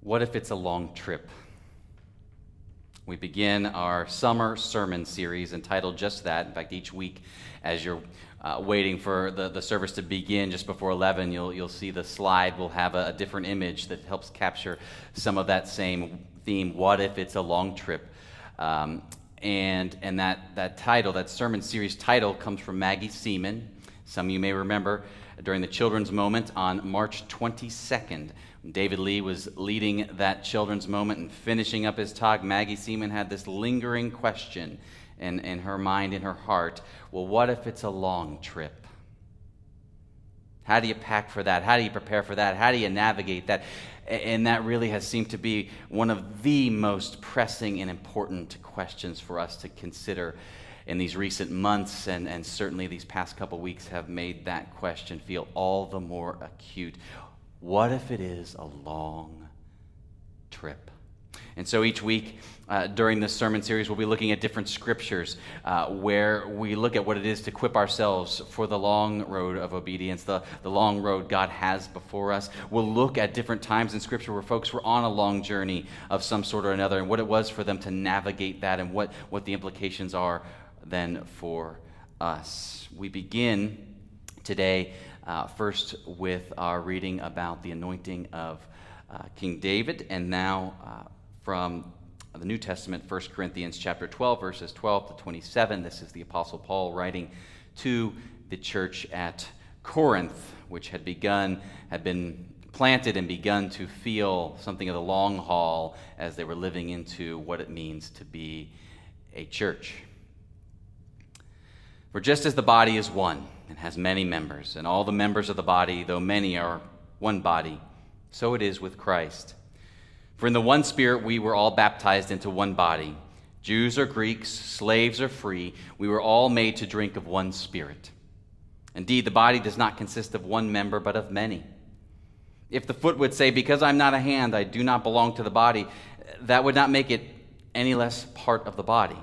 What if it's a long trip? We begin our summer sermon series entitled just that. In fact, each week, as you're uh, waiting for the, the service to begin just before 11, you'll, you'll see the slide will have a, a different image that helps capture some of that same theme. What if it's a long trip? Um, and and that, that title, that sermon series title, comes from Maggie Seaman. Some of you may remember during the children's moment on March 22nd. David Lee was leading that children's moment and finishing up his talk. Maggie Seaman had this lingering question in, in her mind, in her heart well, what if it's a long trip? How do you pack for that? How do you prepare for that? How do you navigate that? And that really has seemed to be one of the most pressing and important questions for us to consider in these recent months, and, and certainly these past couple weeks have made that question feel all the more acute. What if it is a long trip? And so each week uh, during this sermon series, we'll be looking at different scriptures uh, where we look at what it is to equip ourselves for the long road of obedience, the, the long road God has before us. We'll look at different times in scripture where folks were on a long journey of some sort or another and what it was for them to navigate that and what, what the implications are then for us. We begin today uh, first with our reading about the anointing of uh, King David, and now uh, from the New Testament, 1 Corinthians chapter 12, verses 12 to 27. This is the Apostle Paul writing to the church at Corinth, which had begun, had been planted and begun to feel something of the long haul as they were living into what it means to be a church. For just as the body is one and has many members, and all the members of the body, though many, are one body, so it is with Christ. For in the one Spirit we were all baptized into one body Jews or Greeks, slaves or free, we were all made to drink of one Spirit. Indeed, the body does not consist of one member, but of many. If the foot would say, Because I'm not a hand, I do not belong to the body, that would not make it any less part of the body.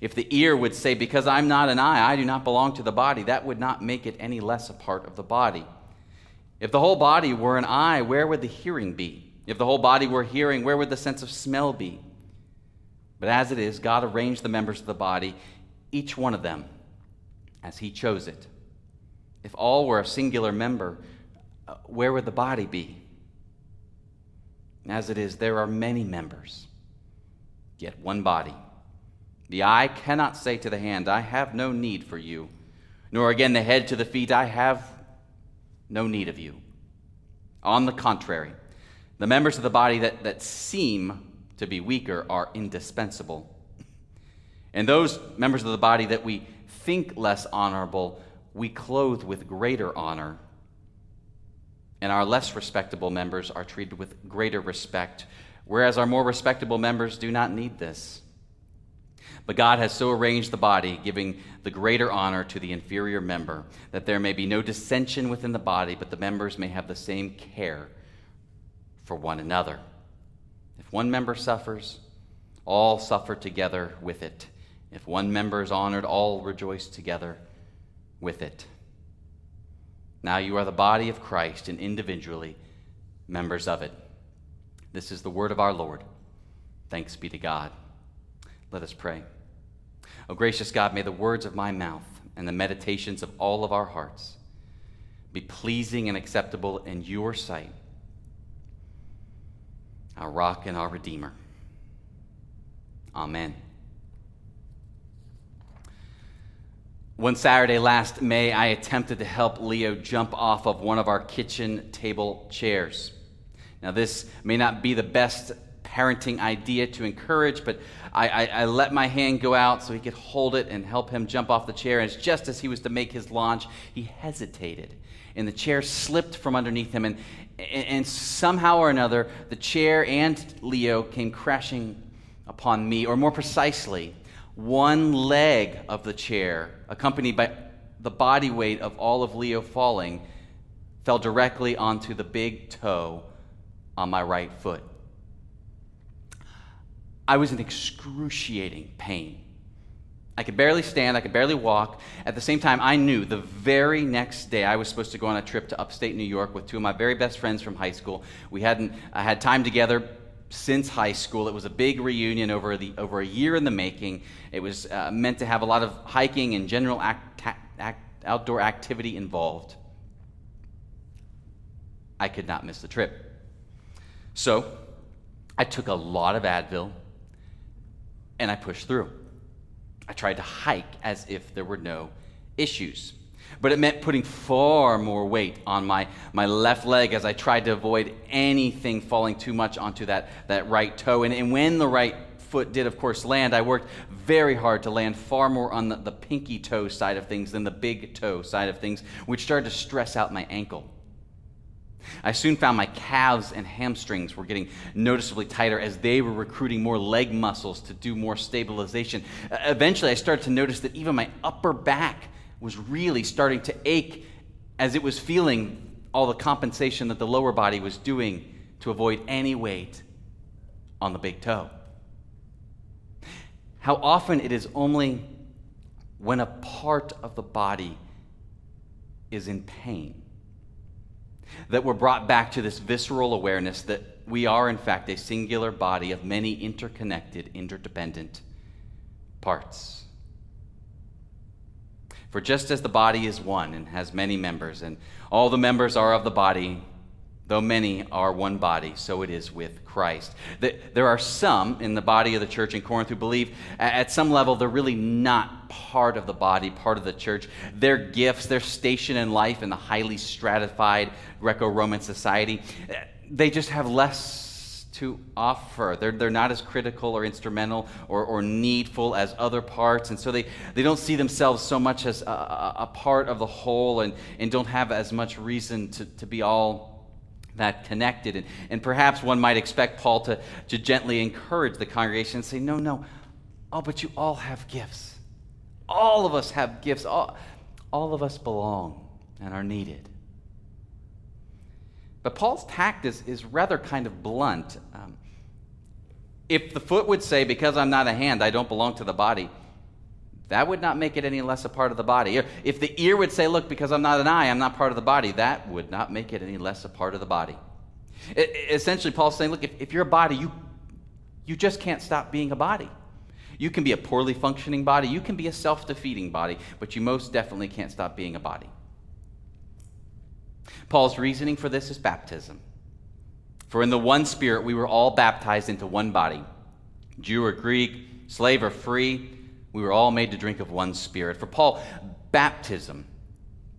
If the ear would say, Because I'm not an eye, I do not belong to the body, that would not make it any less a part of the body. If the whole body were an eye, where would the hearing be? If the whole body were hearing, where would the sense of smell be? But as it is, God arranged the members of the body, each one of them, as He chose it. If all were a singular member, uh, where would the body be? As it is, there are many members, yet one body. The eye cannot say to the hand, I have no need for you, nor again the head to the feet, I have no need of you. On the contrary, the members of the body that, that seem to be weaker are indispensable. And those members of the body that we think less honorable, we clothe with greater honor. And our less respectable members are treated with greater respect, whereas our more respectable members do not need this. But God has so arranged the body, giving the greater honor to the inferior member, that there may be no dissension within the body, but the members may have the same care for one another. If one member suffers, all suffer together with it. If one member is honored, all rejoice together with it. Now you are the body of Christ and individually members of it. This is the word of our Lord. Thanks be to God. Let us pray. O gracious God, may the words of my mouth and the meditations of all of our hearts be pleasing and acceptable in your sight, our rock and our redeemer. Amen. One Saturday last May, I attempted to help Leo jump off of one of our kitchen table chairs. Now, this may not be the best parenting idea to encourage, but I, I, I, let my hand go out so he could hold it and help him jump off the chair. And just as he was to make his launch, he hesitated. And the chair slipped from underneath him. And, and somehow or another, the chair and Leo came crashing upon me, or more precisely, one leg of the chair, accompanied by the body weight of all of Leo falling, fell directly onto the big toe on my right foot. I was in excruciating pain. I could barely stand, I could barely walk. At the same time, I knew the very next day I was supposed to go on a trip to upstate New York with two of my very best friends from high school. We hadn't I had time together since high school. It was a big reunion over, the, over a year in the making. It was uh, meant to have a lot of hiking and general act, act, outdoor activity involved. I could not miss the trip. So I took a lot of Advil and I pushed through. I tried to hike as if there were no issues. But it meant putting far more weight on my, my left leg as I tried to avoid anything falling too much onto that, that right toe. And, and when the right foot did, of course, land, I worked very hard to land far more on the, the pinky toe side of things than the big toe side of things, which started to stress out my ankle. I soon found my calves and hamstrings were getting noticeably tighter as they were recruiting more leg muscles to do more stabilization. Eventually, I started to notice that even my upper back was really starting to ache as it was feeling all the compensation that the lower body was doing to avoid any weight on the big toe. How often it is only when a part of the body is in pain that we're brought back to this visceral awareness that we are, in fact, a singular body of many interconnected, interdependent parts. For just as the body is one and has many members, and all the members are of the body, Though many are one body, so it is with Christ. There are some in the body of the church in Corinth who believe at some level they're really not part of the body, part of the church. Their gifts, their station in life in the highly stratified Greco Roman society, they just have less to offer. They're, they're not as critical or instrumental or, or needful as other parts. And so they, they don't see themselves so much as a, a part of the whole and, and don't have as much reason to, to be all that connected. And, and perhaps one might expect Paul to, to gently encourage the congregation and say, No, no. Oh, but you all have gifts. All of us have gifts. All, all of us belong and are needed. But Paul's tact is, is rather kind of blunt. Um, if the foot would say, Because I'm not a hand, I don't belong to the body, that would not make it any less a part of the body. If the ear would say, Look, because I'm not an eye, I'm not part of the body, that would not make it any less a part of the body. It, essentially, Paul's saying, Look, if, if you're a body, you, you just can't stop being a body. You can be a poorly functioning body, you can be a self defeating body, but you most definitely can't stop being a body. Paul's reasoning for this is baptism. For in the one spirit we were all baptized into one body Jew or Greek, slave or free we were all made to drink of one spirit. For Paul, baptism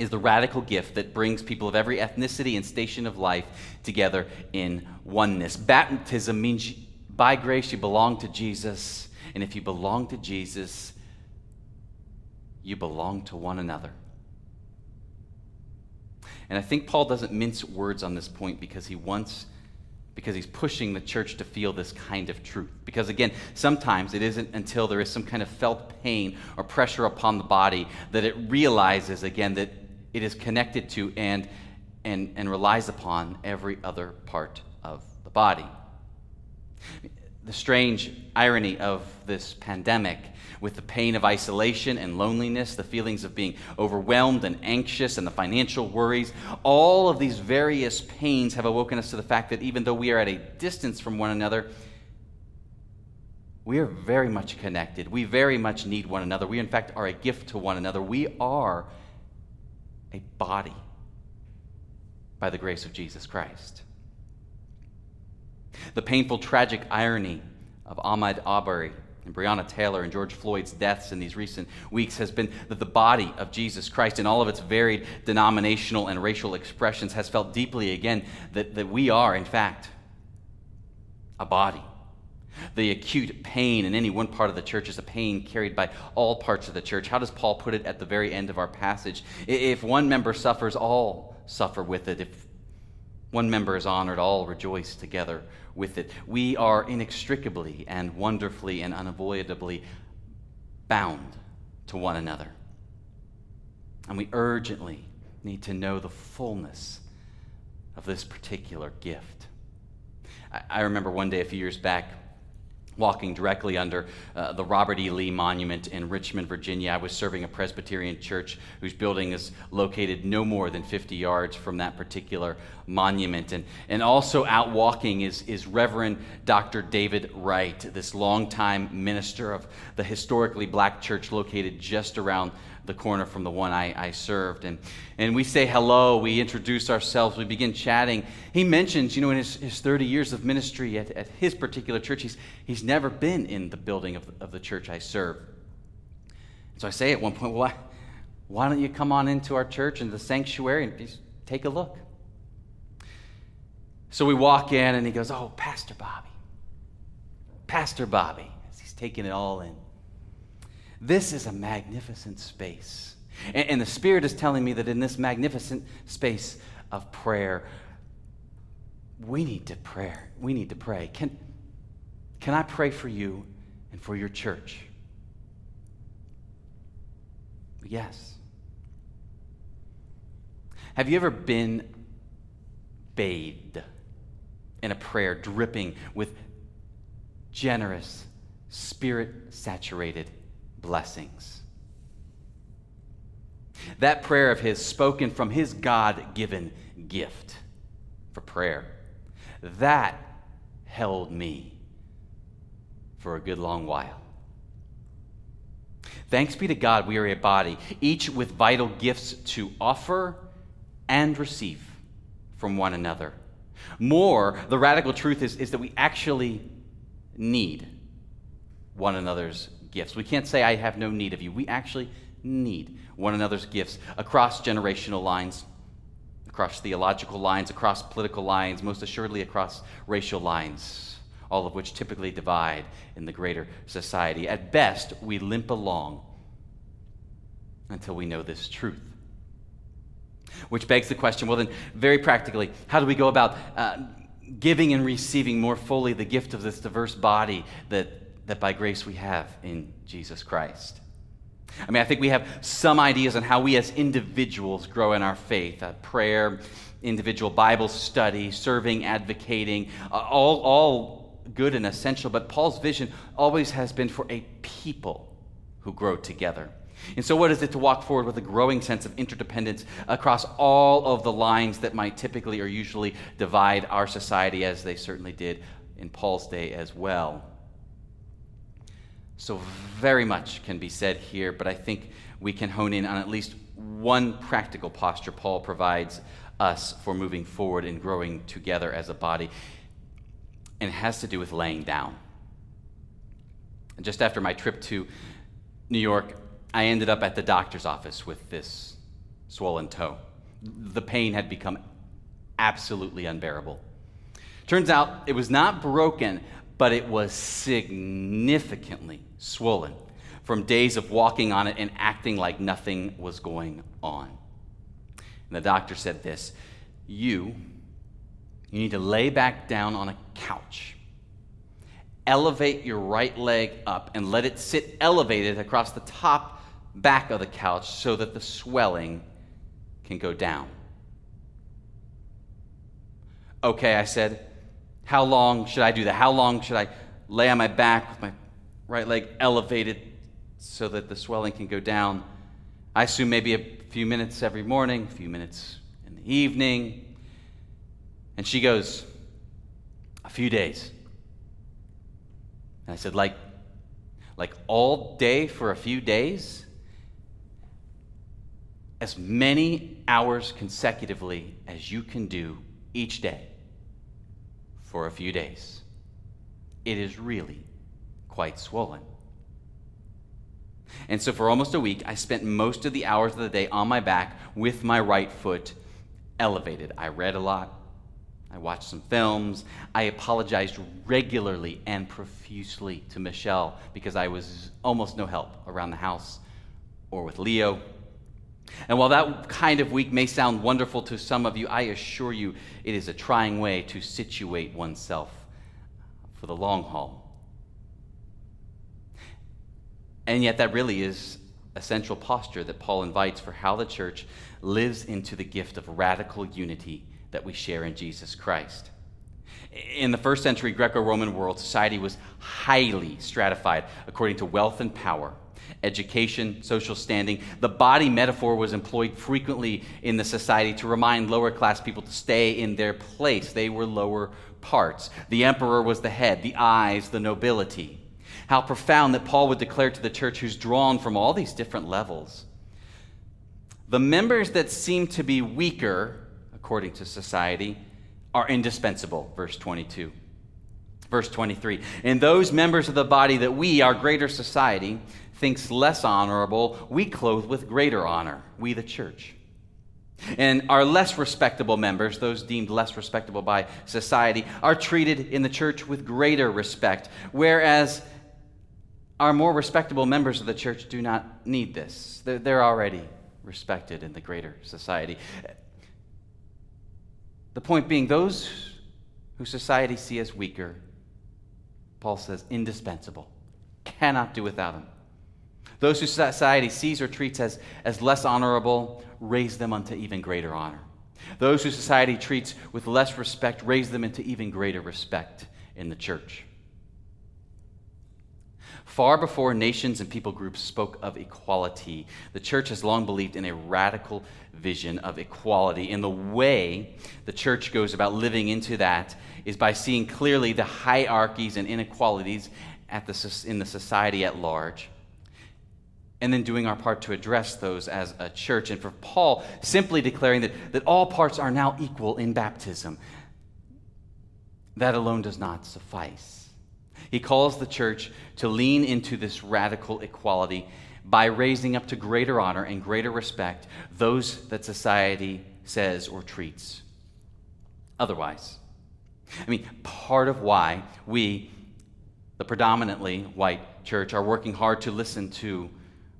is the radical gift that brings people of every ethnicity and station of life together in oneness. Baptism means by grace you belong to Jesus, and if you belong to Jesus, you belong to one another. And I think Paul doesn't mince words on this point because he wants because he's pushing the church to feel this kind of truth. Because again, sometimes it isn't until there is some kind of felt pain or pressure upon the body that it realizes again that it is connected to and, and, and relies upon every other part of the body. The strange irony of this pandemic with the pain of isolation and loneliness, the feelings of being overwhelmed and anxious, and the financial worries. All of these various pains have awoken us to the fact that even though we are at a distance from one another, we are very much connected. We very much need one another. We, in fact, are a gift to one another. We are a body by the grace of Jesus Christ. The painful, tragic irony of Ahmaud Arbery and Breonna Taylor and George Floyd's deaths in these recent weeks has been that the body of Jesus Christ, in all of its varied denominational and racial expressions, has felt deeply again that, that we are, in fact, a body. The acute pain in any one part of the church is a pain carried by all parts of the church. How does Paul put it at the very end of our passage? If one member suffers, all suffer with it. If one member is honored, all rejoice together with it. We are inextricably and wonderfully and unavoidably bound to one another. And we urgently need to know the fullness of this particular gift. I, remember one day a few years back walking directly under uh, the Robert E. Lee Monument in Richmond, Virginia. I was serving a Presbyterian church whose building is located no more than 50 yards from that particular monument. And, and also out walking is, is Reverend Dr. David Wright, this longtime minister of the historically black church located just around the corner from the one I, I served. And, and we say hello, we introduce ourselves, we begin chatting. He mentions, you know, in his, his 30 years of ministry at, at his particular church, he's, he's never been in the building of, of the church I serve. So I say at one point, why, why don't you come on into our church, and the sanctuary, and just take a look? So we walk in, and he goes, Oh, Pastor Bobby. Pastor Bobby. as He's taking it all in. This is a magnificent space. And, and, the Spirit is telling me that in this magnificent space of prayer, we need to pray. We need to pray. Can, can I pray for you and for your church? Yes. Have you ever been bathed in a prayer dripping with generous, spirit saturated blessings. That prayer of his, spoken from his God given gift for prayer, that held me for a good long while. Thanks be to God, we are a body, each with vital gifts to offer and receive from one another. More, the radical truth is, is that we actually need one another's gifts. We can't say, I have no need of you. We actually need one another's gifts across generational lines, across theological lines, across political lines, most assuredly across racial lines, all of which typically divide in the greater society. At best, we limp along until we know this truth. Which begs the question well, then, very practically, how do we go about uh, giving and receiving more fully the gift of this diverse body that that by grace we have in Jesus Christ. I mean, I think we have some ideas on how we as individuals grow in our faith uh, prayer, individual Bible study, serving, advocating, uh, all, all good and essential. But Paul's vision always has been for a people who grow together. And so, what is it to walk forward with a growing sense of interdependence across all of the lines that might typically or usually divide our society, as they certainly did in Paul's day as well? So, very much can be said here, but I think we can hone in on at least one practical posture Paul provides us for moving forward and growing together as a body, and it has to do with laying down. Just after my trip to New York, I ended up at the doctor's office with this swollen toe. The pain had become absolutely unbearable. Turns out it was not broken, but it was significantly swollen from days of walking on it and acting like nothing was going on. And the doctor said this You, you need to lay back down on a couch, elevate your right leg up, and let it sit elevated across the top back of the couch so that the swelling can go down. Okay, I said. How long should I do that? How long should I lay on my back with my right leg elevated so that the swelling can go down? I assume maybe a few minutes every morning, a few minutes in the evening. And she goes, A few days. And I said, Like, like all day for a few days? As many hours consecutively as you can do each day for a few days. It is really quite swollen. And so, for almost a week, I spent most of the hours of the day on my back with my right foot elevated. I read a lot. I watched some films. I apologized regularly and profusely to Michelle because I was almost no help around the house or with Leo and while that kind of week may sound wonderful to some of you, I assure you it is a trying way to situate oneself for the long haul. And yet, that really is a central posture that Paul invites for how the church lives into the gift of radical unity that we share in Jesus Christ. In the first century Greco Roman world, society was highly stratified according to wealth and power, education, social standing. The body metaphor was employed frequently in the society to remind lower class people to stay in their place. They were lower parts. The emperor was the head, the eyes, the nobility. How profound that Paul would declare to the church who's drawn from all these different levels. The members that seem to be weaker, according to society, are indispensable, verse 22. Verse 23 And those members of the body that we, our greater society, thinks less honorable, we clothe with greater honor, we the church. And our less respectable members, those deemed less respectable by society, are treated in the church with greater respect, whereas our more respectable members of the church do not need this. They're, already respected in the greater society. The point being, those who society see as weaker, Paul says, indispensable, cannot do without them. Those who society sees or treats as, as less honorable, raise them unto even greater honor. Those who society treats with less respect, raise them into even greater respect in the church. Far before nations and people groups spoke of equality, the church has long believed in a radical vision of equality. And the way the church goes about living into that is by seeing clearly the hierarchies and inequalities the, in the society at large and then doing our part to address those as a church. And for Paul, simply declaring that, that all parts are now equal in baptism, that alone does not suffice. He calls the church to lean into this radical equality by raising up to greater honor and greater respect those that society says or treats otherwise. I mean, part of why we, the predominantly white church, are working hard to listen to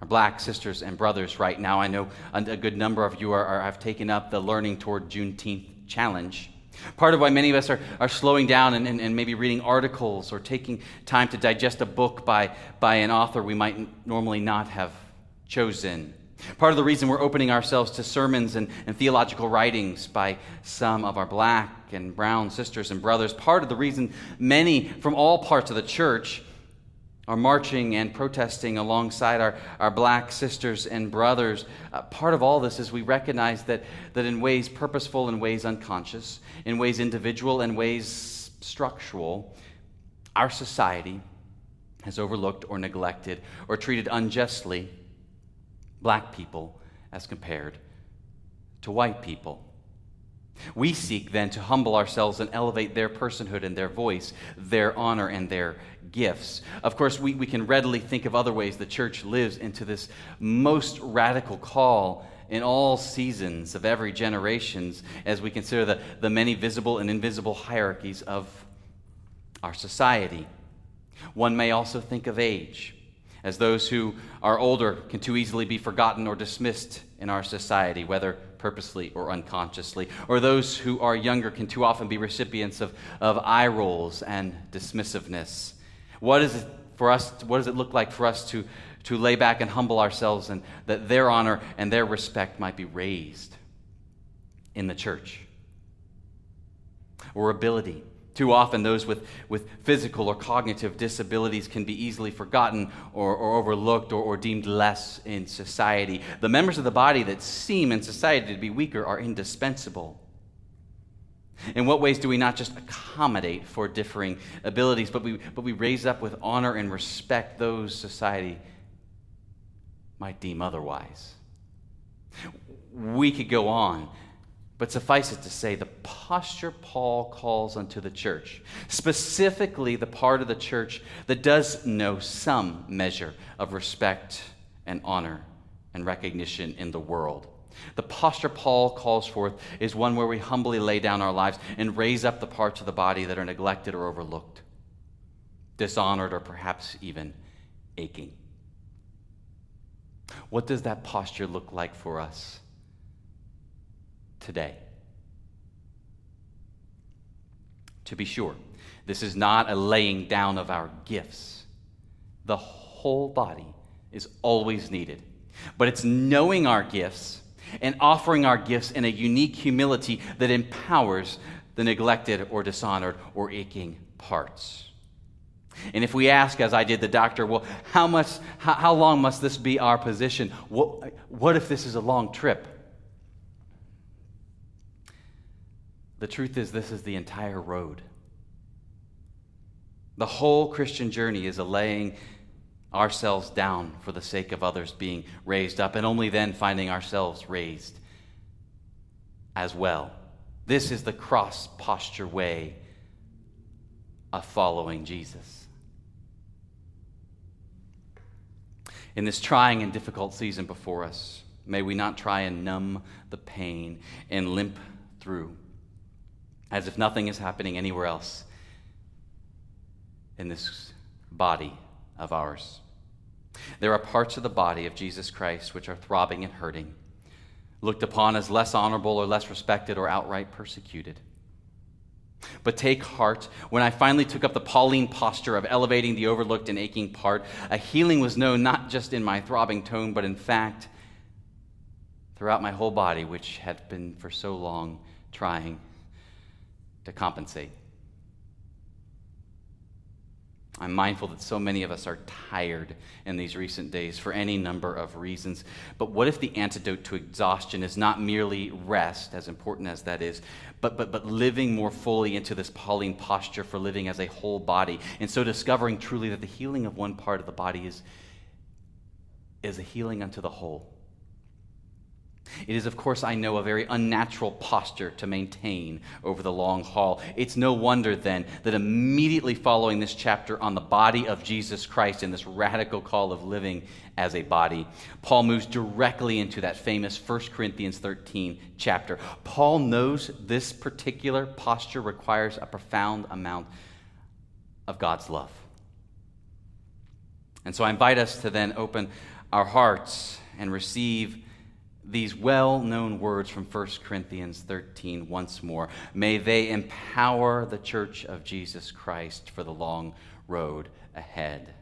our black sisters and brothers right now. I know a good number of you are, are, have taken up the Learning Toward Juneteenth challenge. Part of why many of us are, are slowing down and, and, and maybe reading articles or taking time to digest a book by, by an author we might normally not have chosen. Part of the reason we're opening ourselves to sermons and, and theological writings by some of our black and brown sisters and brothers, part of the reason many from all parts of the church are marching and protesting alongside our, our black sisters and brothers. Uh, part of all this is we recognize that, that in ways purposeful and ways unconscious, in ways individual and ways structural, our society has overlooked or neglected or treated unjustly black people as compared to white people. We seek then to humble ourselves and elevate their personhood and their voice, their honor and their gifts. Of course, we, we can readily think of other ways the church lives into this most radical call in all seasons of every generations as we consider the, the many visible and invisible hierarchies of our society. One may also think of age, as those who are older can too easily be forgotten or dismissed in our society, whether purposely or unconsciously. Or those who are younger can too often be recipients of, of eye rolls and dismissiveness. What is it for us? What does it look like for us to, to lay back and humble ourselves and that their honor and their respect might be raised in the church? Or ability too often, those with, with physical or cognitive disabilities can be easily forgotten or, or overlooked or, or, deemed less in society. The members of the body that seem in society to be weaker are indispensable. In what ways do we not just accommodate for differing abilities, but we, but we raise up with honor and respect those society might deem otherwise? We could go on but suffice it to say, the posture Paul calls unto the church, specifically the part of the church that does know some measure of respect and honor and recognition in the world. The posture Paul calls forth is one where we humbly lay down our lives and raise up the parts of the body that are neglected or overlooked, dishonored, or perhaps even aching. What does that posture look like for us? today. To be sure, this is not a laying down of our gifts. The whole body is always needed. But it's knowing our gifts and offering our gifts in a unique humility that empowers the neglected or dishonored or aching parts. And if we ask, as I did the doctor, well, how, much, how, how long must this be our position? What, what if this is a long trip? The truth is, this is the entire road. The whole Christian journey is a laying ourselves down for the sake of others being raised up, and only then finding ourselves raised as well. This is the cross posture way of following Jesus. In this trying and difficult season before us, may we not try and numb the pain and limp through as if nothing is happening anywhere else in this body of ours. There are parts of the body of Jesus Christ which are throbbing and hurting looked upon as less honorable or less respected or outright persecuted. But take heart, when I finally took up the Pauline posture of elevating the overlooked and aching part, a healing was known not just in my throbbing tone, but in fact throughout my whole body, which had been for so long trying to compensate. I'm mindful that so many of us are tired in these recent days for any number of reasons. But what if the antidote to exhaustion is not merely rest, as important as that is, but, but, but living more fully into this Pauline posture for living as a whole body? And so discovering truly that the healing of one part of the body is, is a healing unto the whole. It is, of course, I know, a very unnatural posture to maintain over the long haul. It's no wonder, then, that immediately following this chapter on the body of Jesus Christ and this radical call of living as a body, Paul moves directly into that famous 1 Corinthians 13 chapter. Paul knows this particular posture requires a profound amount of God's love. And so I invite us to then open our hearts and receive these well known words from 1 Corinthians 13 once more. May they empower the church of Jesus Christ for the long road ahead.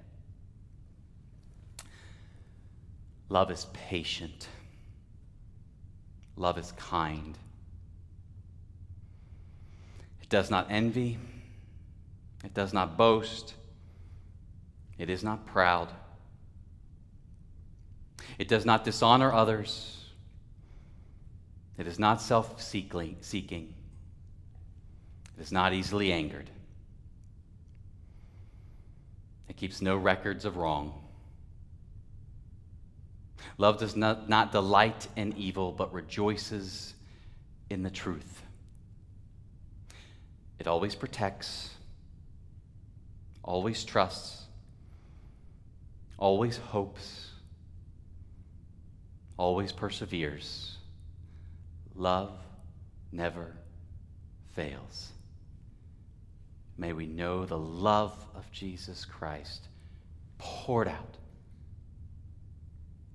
Love is patient, love is kind. It does not envy, it does not boast, it is not proud. It does not dishonor others. It is not self seeking. It is not easily angered. It keeps no records of wrong. Love does not, not delight in evil, but rejoices in the truth. It always protects, always trusts, always hopes, always perseveres. Love never fails. May we know the love of Jesus Christ poured out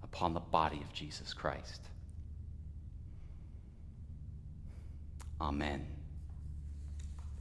upon the body of Jesus Christ. Amen.